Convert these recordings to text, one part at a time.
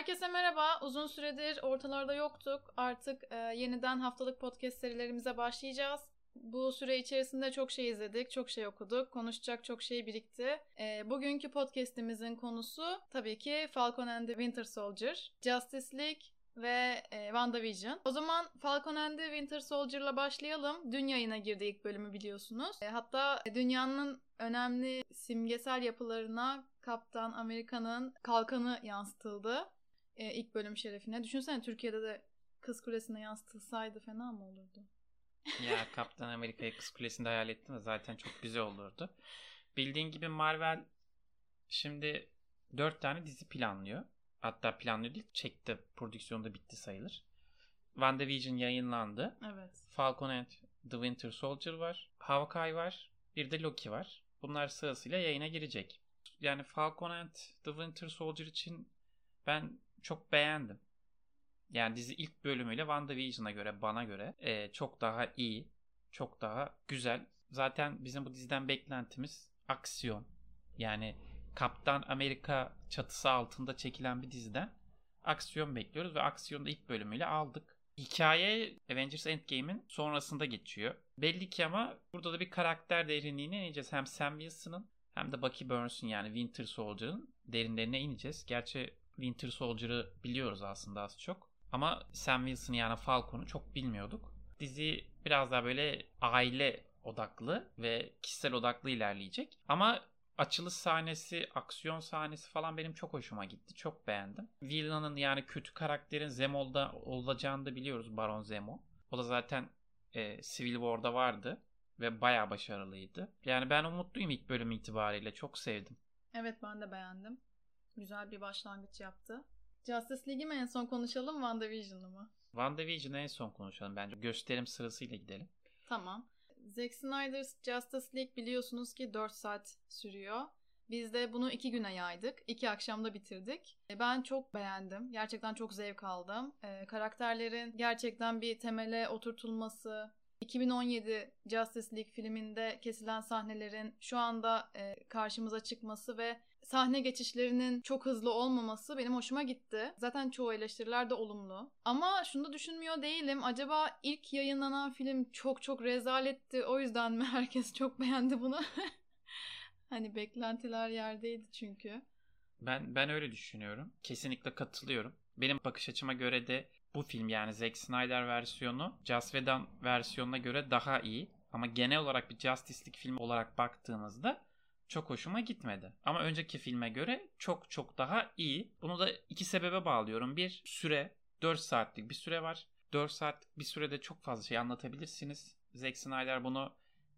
Herkese merhaba. Uzun süredir ortalarda yoktuk. Artık e, yeniden haftalık podcast serilerimize başlayacağız. Bu süre içerisinde çok şey izledik, çok şey okuduk, konuşacak çok şey birikti. E, bugünkü podcastimizin konusu tabii ki Falcon and the Winter Soldier, Justice League ve e, WandaVision. O zaman Falcon and the Winter Soldier'la başlayalım. Dün yayına girdi ilk bölümü biliyorsunuz. E, hatta dünyanın önemli simgesel yapılarına Kaptan Amerika'nın kalkanı yansıtıldı e, ilk bölüm şerefine. Düşünsene Türkiye'de de Kız Kulesi'ne yansıtılsaydı fena mı olurdu? ya Kaptan Amerika'yı Kız Kulesi'nde hayal ettim de zaten çok güzel olurdu. Bildiğin gibi Marvel şimdi dört tane dizi planlıyor. Hatta planlıyor değil, çekti. Prodüksiyonda bitti sayılır. WandaVision yayınlandı. Evet. Falcon and the Winter Soldier var. Hawkeye var. Bir de Loki var. Bunlar sırasıyla yayına girecek. Yani Falcon and the Winter Soldier için ben çok beğendim. Yani dizi ilk bölümüyle WandaVision'a göre bana göre e, çok daha iyi, çok daha güzel. Zaten bizim bu diziden beklentimiz aksiyon. Yani Kaptan Amerika çatısı altında çekilen bir diziden aksiyon bekliyoruz ve aksiyonu da ilk bölümüyle aldık. Hikaye Avengers Endgame'in sonrasında geçiyor. Belli ki ama burada da bir karakter derinliğine ineceğiz. Hem Sam Wilson'ın hem de Bucky Burns'un yani Winter Soldier'ın derinlerine ineceğiz. Gerçi Winter Soldier'ı biliyoruz aslında az çok. Ama Sam Wilson'ı yani Falcon'u çok bilmiyorduk. Dizi biraz daha böyle aile odaklı ve kişisel odaklı ilerleyecek. Ama açılış sahnesi, aksiyon sahnesi falan benim çok hoşuma gitti. Çok beğendim. Villain'ın yani kötü karakterin Zemo'da olacağını da biliyoruz Baron Zemo. O da zaten e, Civil War'da vardı ve bayağı başarılıydı. Yani ben umutluyum ilk bölüm itibariyle. Çok sevdim. Evet ben de beğendim. Güzel bir başlangıç yaptı. Justice League'i mi en son konuşalım WandaVision'ı mı? WandaVision'ı en son konuşalım bence. Gösterim sırasıyla gidelim. Tamam. Zack Snyder's Justice League biliyorsunuz ki 4 saat sürüyor. Biz de bunu iki güne yaydık. İki akşamda bitirdik. E, ben çok beğendim. Gerçekten çok zevk aldım. Ee, karakterlerin gerçekten bir temele oturtulması, 2017 Justice League filminde kesilen sahnelerin şu anda e, karşımıza çıkması ve sahne geçişlerinin çok hızlı olmaması benim hoşuma gitti. Zaten çoğu eleştiriler de olumlu. Ama şunu da düşünmüyor değilim. Acaba ilk yayınlanan film çok çok rezaletti. O yüzden mi herkes çok beğendi bunu? hani beklentiler yerdeydi çünkü. Ben ben öyle düşünüyorum. Kesinlikle katılıyorum. Benim bakış açıma göre de bu film yani Zack Snyder versiyonu Joss Whedon versiyonuna göre daha iyi. Ama genel olarak bir Justice League filmi olarak baktığımızda çok hoşuma gitmedi. Ama önceki filme göre çok çok daha iyi. Bunu da iki sebebe bağlıyorum. Bir süre 4 saatlik bir süre var. 4 saatlik bir sürede çok fazla şey anlatabilirsiniz. Zack Snyder bunu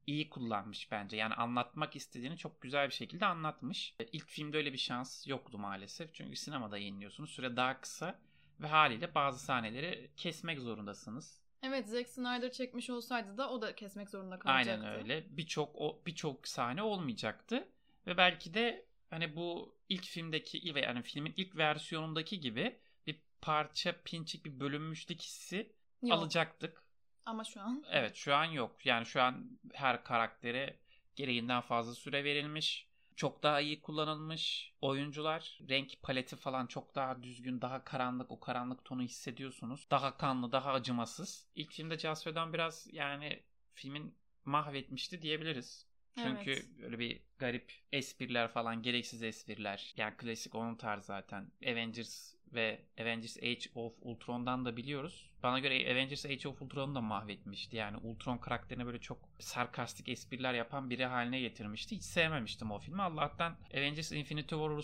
iyi kullanmış bence. Yani anlatmak istediğini çok güzel bir şekilde anlatmış. İlk filmde öyle bir şans yoktu maalesef. Çünkü sinemada yayınlıyorsunuz. Süre daha kısa ve haliyle bazı sahneleri kesmek zorundasınız. Evet Zack Snyder çekmiş olsaydı da o da kesmek zorunda kalacaktı. Aynen öyle. Birçok o birçok sahne olmayacaktı ve belki de hani bu ilk filmdeki ve yani filmin ilk versiyonundaki gibi bir parça pinçik bir bölünmüşlük hissi yok. alacaktık. Ama şu an Evet, şu an yok. Yani şu an her karaktere gereğinden fazla süre verilmiş çok daha iyi kullanılmış oyuncular. Renk paleti falan çok daha düzgün, daha karanlık. O karanlık tonu hissediyorsunuz. Daha kanlı, daha acımasız. İlk filmde Joss Whedon biraz yani filmin mahvetmişti diyebiliriz. Çünkü evet. böyle bir garip espriler falan, gereksiz espriler. Yani klasik onun tarzı zaten. Avengers ve Avengers Age of Ultron'dan da biliyoruz. Bana göre Avengers Age of Ultron'u da mahvetmişti. Yani Ultron karakterine böyle çok sarkastik espriler yapan biri haline getirmişti. Hiç sevmemiştim o filmi. Allah'tan Avengers Infinity War'u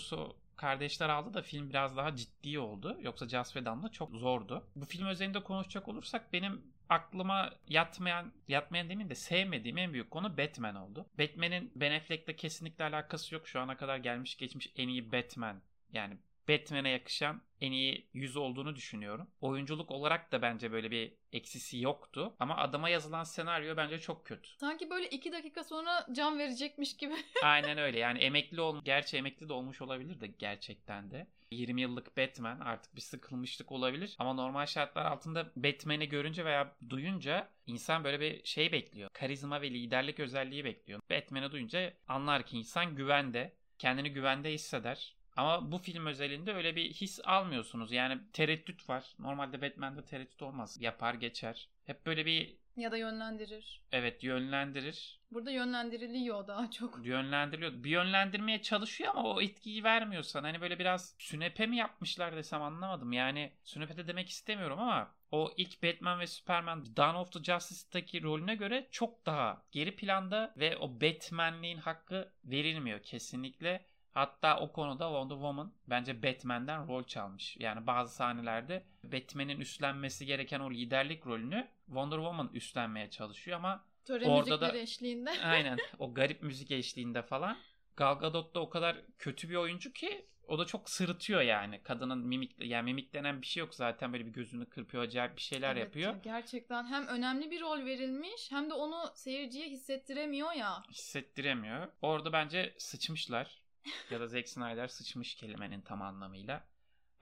kardeşler aldı da film biraz daha ciddi oldu. Yoksa Joss Whedon'la çok zordu. Bu film üzerinde konuşacak olursak benim aklıma yatmayan, yatmayan demin de sevmediğim en büyük konu Batman oldu. Batman'in Ben Affleck'le kesinlikle alakası yok. Şu ana kadar gelmiş geçmiş en iyi Batman. Yani Batman'e yakışan en iyi yüz olduğunu düşünüyorum. Oyunculuk olarak da bence böyle bir eksisi yoktu. Ama adama yazılan senaryo bence çok kötü. Sanki böyle iki dakika sonra can verecekmiş gibi. Aynen öyle. Yani emekli ol, gerçi emekli de olmuş olabilir de gerçekten de. 20 yıllık Batman artık bir sıkılmışlık olabilir. Ama normal şartlar altında Batman'i görünce veya duyunca insan böyle bir şey bekliyor. Karizma ve liderlik özelliği bekliyor. Batman'i duyunca anlar ki insan güvende, kendini güvende hisseder Ama bu film özelinde öyle bir his almıyorsunuz. Yani tereddüt var. Normalde Batman'de tereddüt olmaz. Yapar geçer. Hep böyle bir Ya da yönlendirir. evet yönlendirir. Burada yönlendiriliyor daha çok. Yönlendiriliyor. Bir yönlendirmeye çalışıyor ama o etkiyi vermiyor sana. Hani böyle biraz sünepe mi yapmışlar desem anlamadım. Yani sünepe de demek istemiyorum ama o ilk Batman ve Superman Dawn of the Justice'daki rolüne göre çok daha geri planda ve o Batman'liğin hakkı verilmiyor kesinlikle. Hatta o konuda Wonder Woman bence Batman'den rol çalmış. Yani bazı sahnelerde Batman'in üstlenmesi gereken o liderlik rolünü Wonder Woman üstlenmeye çalışıyor ama Töre Orada da- eşliğinde. Aynen o garip müzik eşliğinde falan. Gal Gadot da o kadar kötü bir oyuncu ki o da çok sırıtıyor yani. Kadının mimik yani mimik denen bir şey yok zaten böyle bir gözünü kırpıyor acayip bir şeyler Evet, yapıyor. Gerçekten hem önemli bir rol verilmiş hem de onu seyirciye hissettiremiyor ya. Hissettiremiyor. Orada bence sıçmışlar. Ya da Zack Snyder sıçmış kelimenin tam anlamıyla.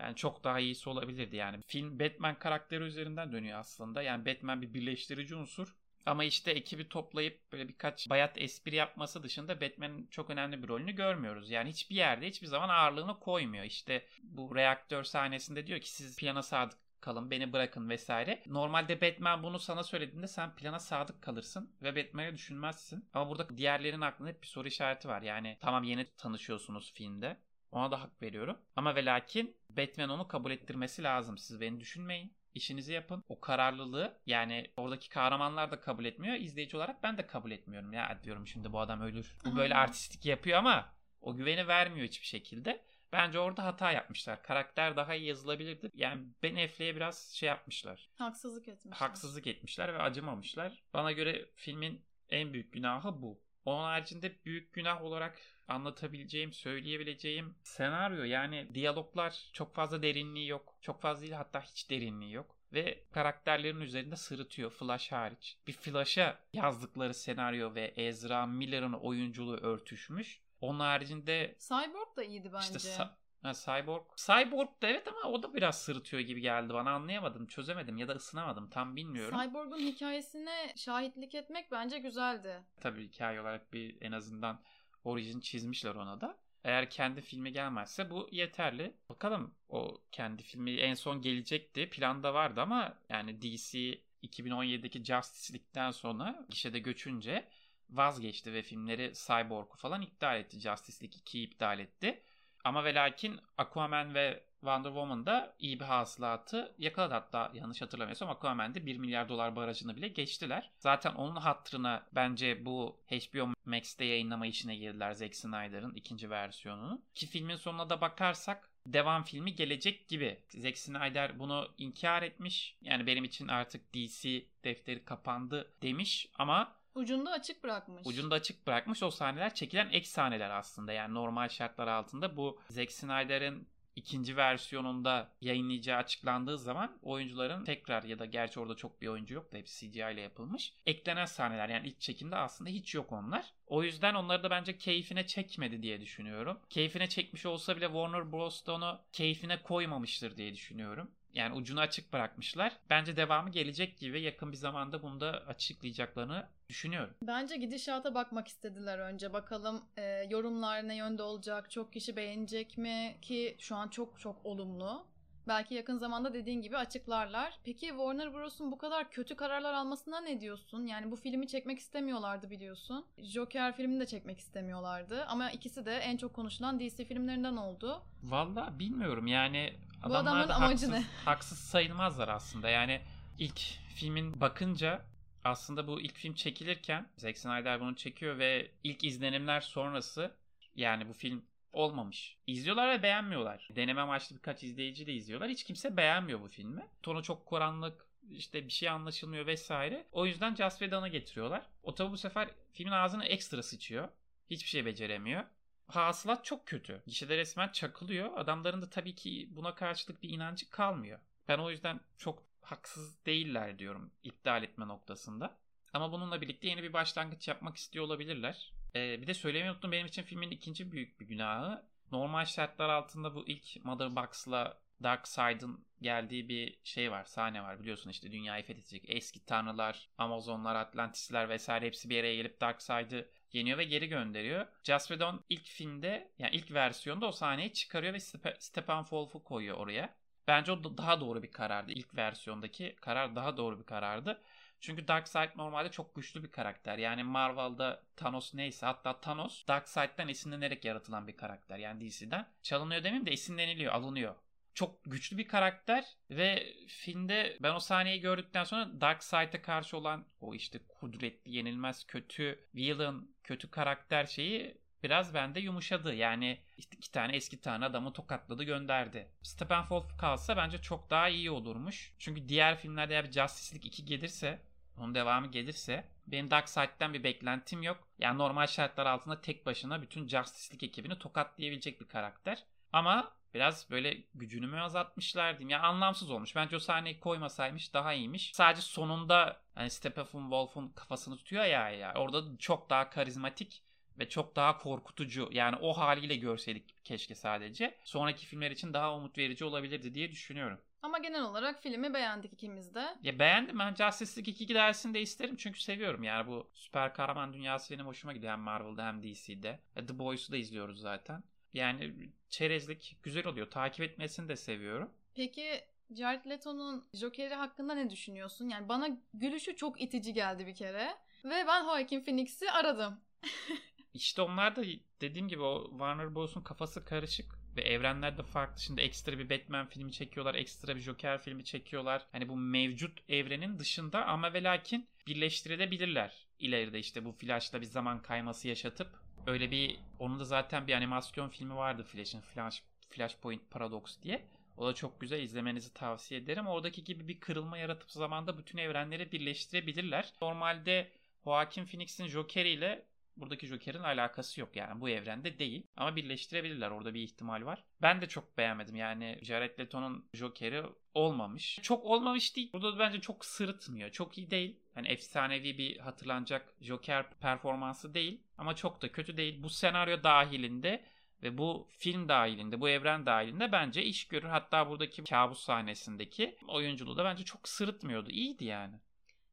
Yani çok daha iyisi olabilirdi yani. Film Batman karakteri üzerinden dönüyor aslında. Yani Batman bir birleştirici unsur. Ama işte ekibi toplayıp böyle birkaç bayat espri yapması dışında Batman'in çok önemli bir rolünü görmüyoruz. Yani hiçbir yerde hiçbir zaman ağırlığını koymuyor. İşte bu reaktör sahnesinde diyor ki siz plana sadık kalın beni bırakın vesaire. Normalde Batman bunu sana söylediğinde sen plana sadık kalırsın ve Batman'i düşünmezsin. Ama burada diğerlerin aklında hep bir soru işareti var. Yani tamam yeni tanışıyorsunuz filmde. Ona da hak veriyorum. Ama ve lakin Batman onu kabul ettirmesi lazım. Siz beni düşünmeyin. İşinizi yapın. O kararlılığı yani oradaki kahramanlar da kabul etmiyor. İzleyici olarak ben de kabul etmiyorum. Ya diyorum şimdi bu adam ölür. Bu böyle artistik yapıyor ama o güveni vermiyor hiçbir şekilde. Bence orada hata yapmışlar. Karakter daha iyi yazılabilirdi. Yani Ben Affleck'e biraz şey yapmışlar. Haksızlık etmişler. Haksızlık etmişler ve acımamışlar. Bana göre filmin en büyük günahı bu. Onun haricinde büyük günah olarak anlatabileceğim, söyleyebileceğim senaryo yani diyaloglar çok fazla derinliği yok. Çok fazla değil hatta hiç derinliği yok. Ve karakterlerin üzerinde sırıtıyor Flash hariç. Bir Flash'a yazdıkları senaryo ve Ezra Miller'ın oyunculuğu örtüşmüş. Onun haricinde Cyborg da iyiydi bence. işte ha, Cyborg. Cyborg da evet ama o da biraz sırıtıyor gibi geldi bana. Anlayamadım, çözemedim ya da ısınamadım. Tam bilmiyorum. Cyborg'un hikayesine şahitlik etmek bence güzeldi. Tabii hikaye olarak bir en azından orijin çizmişler ona da. Eğer kendi filmi gelmezse bu yeterli. Bakalım o kendi filmi en son gelecekti. Planda vardı ama yani DC 2017'deki Justice League'den sonra gişede göçünce vazgeçti ve filmleri Cyborg'u falan iptal etti. Justice League 2'yi iptal etti. Ama ve lakin Aquaman ve Wonder Woman da iyi bir hasılatı yakaladı. Hatta yanlış hatırlamıyorsam Aquaman'de 1 milyar dolar barajını bile geçtiler. Zaten onun hatırına bence bu HBO Max'te yayınlama işine girdiler Zack Snyder'ın ikinci versiyonunu. Ki filmin sonuna da bakarsak devam filmi gelecek gibi. Zack Snyder bunu inkar etmiş. Yani benim için artık DC defteri kapandı demiş ama Ucunda açık bırakmış. Ucunda açık bırakmış o sahneler çekilen ek sahneler aslında. Yani normal şartlar altında bu Zack Snyder'in ikinci versiyonunda yayınlayacağı açıklandığı zaman oyuncuların tekrar ya da gerçi orada çok bir oyuncu yok da hepsi CGI ile yapılmış. Eklenen sahneler yani ilk çekimde aslında hiç yok onlar. O yüzden onları da bence keyfine çekmedi diye düşünüyorum. Keyfine çekmiş olsa bile Warner Bros. da onu keyfine koymamıştır diye düşünüyorum. Yani ucunu açık bırakmışlar. Bence devamı gelecek gibi yakın bir zamanda bunu da açıklayacaklarını düşünüyorum. Bence gidişata bakmak istediler önce. Bakalım e, yorumlar ne yönde olacak, çok kişi beğenecek mi ki şu an çok çok olumlu. Belki yakın zamanda dediğin gibi açıklarlar. Peki Warner Bros'un bu kadar kötü kararlar almasına ne diyorsun? Yani bu filmi çekmek istemiyorlardı biliyorsun. Joker filmini de çekmek istemiyorlardı. Ama ikisi de en çok konuşulan DC filmlerinden oldu. Valla bilmiyorum yani Bu adamlar adamın da amacı haksız, ne? haksız sayılmazlar aslında. Yani ilk filmin bakınca aslında bu ilk film çekilirken Zack Snyder bunu çekiyor ve ilk izlenimler sonrası yani bu film olmamış. İzliyorlar ve beğenmiyorlar. Deneme amaçlı birkaç izleyici de izliyorlar. Hiç kimse beğenmiyor bu filmi. Tonu çok karanlık, işte bir şey anlaşılmıyor vesaire. O yüzden Joss Whedon'a getiriyorlar. O tabi bu sefer filmin ağzını ekstra sıçıyor. Hiçbir şey beceremiyor. Hasılat çok kötü. Gişede resmen çakılıyor. Adamların da tabii ki buna karşılık bir inancı kalmıyor. Ben o yüzden çok haksız değiller diyorum iptal etme noktasında. Ama bununla birlikte yeni bir başlangıç yapmak istiyor olabilirler. Ee, bir de söylemeyi unuttum benim için filmin ikinci büyük bir günahı. Normal şartlar altında bu ilk Mother Box'la Darkseid'ın geldiği bir şey var, sahne var biliyorsun işte dünyayı fethedecek. Eski tanrılar, Amazonlar, Atlantisler vesaire hepsi bir araya gelip Darkseid'ı yeniyor ve geri gönderiyor. Whedon ilk filmde yani ilk versiyonda o sahneyi çıkarıyor ve Step- Steppenwolf'u koyuyor oraya. Bence o daha doğru bir karardı. İlk versiyondaki karar daha doğru bir karardı. Çünkü Darkseid normalde çok güçlü bir karakter. Yani Marvel'da Thanos neyse hatta Thanos Darkseid'den esinlenerek yaratılan bir karakter. Yani DC'den. Çalınıyor demeyeyim de esinleniliyor, alınıyor. Çok güçlü bir karakter ve filmde ben o sahneyi gördükten sonra Darkseid'e karşı olan o işte kudretli, yenilmez, kötü villain, kötü karakter şeyi biraz bende yumuşadı. Yani iki tane eski tane adamı tokatladı gönderdi. Steppenwolf kalsa bence çok daha iyi olurmuş. Çünkü diğer filmlerde eğer bir Justice League 2 gelirse onun devamı gelirse benim Darkseid'den bir beklentim yok. Yani normal şartlar altında tek başına bütün Justice League ekibini tokatlayabilecek bir karakter. Ama biraz böyle gücünü mü azaltmışlar diyeyim. Ya yani anlamsız olmuş. Bence o sahneyi koymasaymış daha iyiymiş. Sadece sonunda hani Steppenwolf'un kafasını tutuyor ya ya. Orada çok daha karizmatik ve çok daha korkutucu yani o haliyle görseydik keşke sadece. Sonraki filmler için daha umut verici olabilirdi diye düşünüyorum. Ama genel olarak filmi beğendik ikimiz de. Ya beğendim ben Justice League 2 dersini de isterim çünkü seviyorum yani bu süper kahraman dünyası benim hoşuma gidiyor hem Marvel'da hem DC'de. The Boys'u da izliyoruz zaten. Yani çerezlik güzel oluyor. Takip etmesini de seviyorum. Peki Jared Leto'nun Joker'i hakkında ne düşünüyorsun? Yani bana gülüşü çok itici geldi bir kere. Ve ben Joaquin Phoenix'i aradım. İşte onlar da dediğim gibi o Warner Bros'un kafası karışık ve evrenler de farklı. Şimdi ekstra bir Batman filmi çekiyorlar, ekstra bir Joker filmi çekiyorlar. Hani bu mevcut evrenin dışında ama ve lakin birleştirebilirler. İleride işte bu Flash'la bir zaman kayması yaşatıp öyle bir onun da zaten bir animasyon filmi vardı Flash'ın Flash Flashpoint Paradox diye. O da çok güzel izlemenizi tavsiye ederim. Oradaki gibi bir kırılma yaratıp zamanda bütün evrenleri birleştirebilirler. Normalde Joaquin Phoenix'in Joker ile buradaki Joker'in alakası yok yani bu evrende değil. Ama birleştirebilirler orada bir ihtimal var. Ben de çok beğenmedim yani Jared Leto'nun Joker'i olmamış. Çok olmamış değil. Burada bence çok sırıtmıyor. Çok iyi değil. Hani efsanevi bir hatırlanacak Joker performansı değil. Ama çok da kötü değil. Bu senaryo dahilinde ve bu film dahilinde, bu evren dahilinde bence iş görür. Hatta buradaki kabus sahnesindeki oyunculuğu da bence çok sırıtmıyordu. İyiydi yani.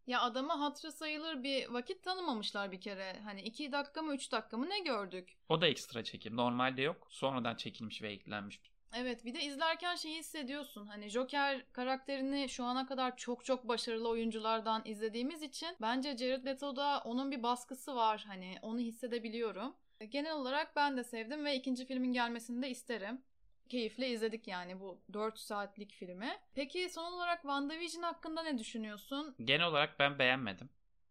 Ya adama hatırı sayılır bir vakit tanımamışlar bir kere. Hani iki dakika mı üç dakika mı ne gördük? O da ekstra çekim. Normalde yok. Sonradan çekilmiş ve eklenmiş. Evet bir de izlerken şeyi hissediyorsun. Hani Joker karakterini şu ana kadar çok çok başarılı oyunculardan izlediğimiz için bence Jared Leto'da onun bir baskısı var. Hani onu hissedebiliyorum. Genel olarak ben de sevdim ve ikinci filmin gelmesini de isterim keyifle izledik yani bu 4 saatlik filmi. Peki son olarak WandaVision hakkında ne düşünüyorsun? Genel olarak ben beğenmedim.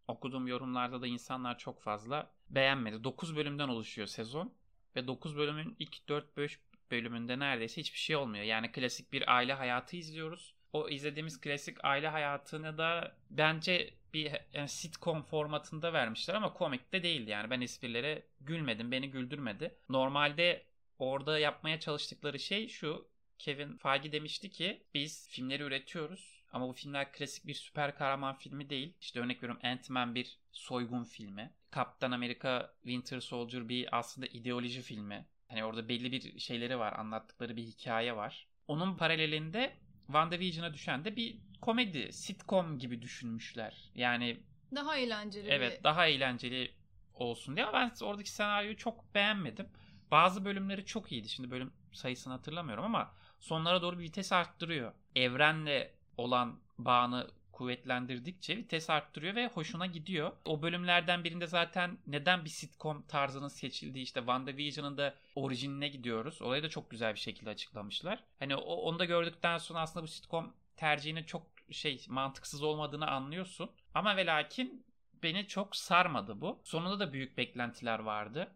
Okuduğum yorumlarda da insanlar çok fazla beğenmedi. 9 bölümden oluşuyor sezon ve 9 bölümün ilk 4-5 bölümünde neredeyse hiçbir şey olmuyor. Yani klasik bir aile hayatı izliyoruz. O izlediğimiz klasik aile hayatını da bence bir yani sitcom formatında vermişler ama komik de değildi. Yani ben esprilere gülmedim, beni güldürmedi. Normalde orada yapmaya çalıştıkları şey şu. Kevin Feige demişti ki biz filmleri üretiyoruz ama bu filmler klasik bir süper kahraman filmi değil. İşte örnek veriyorum Ant-Man bir soygun filmi. Kaptan Amerika Winter Soldier bir aslında ideoloji filmi. Hani orada belli bir şeyleri var, anlattıkları bir hikaye var. Onun paralelinde WandaVision'a düşen de bir komedi, sitcom gibi düşünmüşler. Yani daha eğlenceli. Evet, bir... daha eğlenceli olsun diye ama ben oradaki senaryoyu çok beğenmedim. Bazı bölümleri çok iyiydi. Şimdi bölüm sayısını hatırlamıyorum ama sonlara doğru bir vites arttırıyor. Evrenle olan bağını kuvvetlendirdikçe vites arttırıyor ve hoşuna gidiyor. O bölümlerden birinde zaten neden bir sitcom tarzının seçildiği işte WandaVision'ın da orijinine gidiyoruz. Olayı da çok güzel bir şekilde açıklamışlar. Hani o, onu da gördükten sonra aslında bu sitcom tercihinin çok şey mantıksız olmadığını anlıyorsun. Ama ve lakin beni çok sarmadı bu. Sonunda da büyük beklentiler vardı.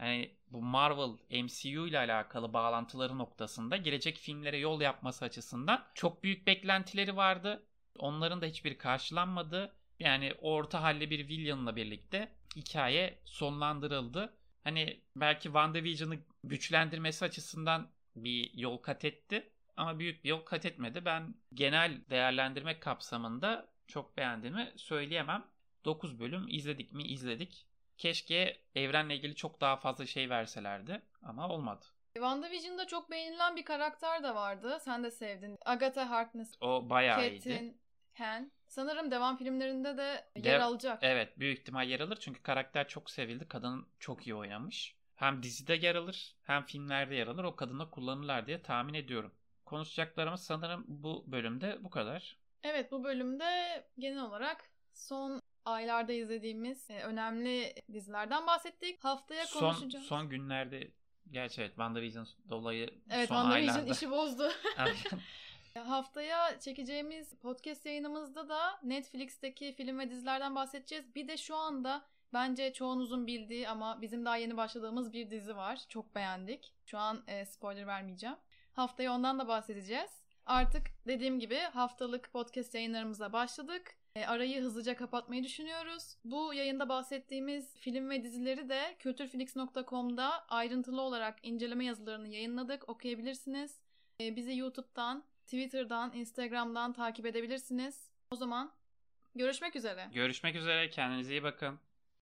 Yani bu Marvel MCU ile alakalı bağlantıları noktasında gelecek filmlere yol yapması açısından çok büyük beklentileri vardı. Onların da hiçbir karşılanmadı. Yani orta halli bir villain'la birlikte hikaye sonlandırıldı. Hani belki WandaVision'ı güçlendirmesi açısından bir yol kat etti. Ama büyük bir yol kat etmedi. Ben genel değerlendirme kapsamında çok beğendiğimi söyleyemem. 9 bölüm izledik mi izledik. Keşke evrenle ilgili çok daha fazla şey verselerdi ama olmadı. WandaVision'da çok beğenilen bir karakter de vardı. Sen de sevdin. Agatha Harkness. O bayağı iyiydi. Catelyn Han. Sanırım devam filmlerinde de yer Dev- alacak. Evet büyük ihtimal yer alır çünkü karakter çok sevildi. Kadın çok iyi oynamış. Hem dizide yer alır hem filmlerde yer alır. O kadına kullanırlar diye tahmin ediyorum. Konuşacaklarımız sanırım bu bölümde bu kadar. Evet bu bölümde genel olarak son aylarda izlediğimiz e, önemli dizilerden bahsettik. Haftaya Son, konuşacağız. son günlerde gerçi evet WandaVision dolayı evet son WandaVision aylarda. işi bozdu. Aynen. Haftaya çekeceğimiz podcast yayınımızda da Netflix'teki film ve dizilerden bahsedeceğiz. Bir de şu anda bence çoğunuzun bildiği ama bizim daha yeni başladığımız bir dizi var. Çok beğendik. Şu an e, spoiler vermeyeceğim. Haftaya ondan da bahsedeceğiz. Artık dediğim gibi haftalık podcast yayınlarımıza başladık. E, arayı hızlıca kapatmayı düşünüyoruz. Bu yayında bahsettiğimiz film ve dizileri de kültürflix.com'da ayrıntılı olarak inceleme yazılarını yayınladık. Okuyabilirsiniz. E, bizi YouTube'dan, Twitter'dan, Instagram'dan takip edebilirsiniz. O zaman görüşmek üzere. Görüşmek üzere. Kendinize iyi bakın.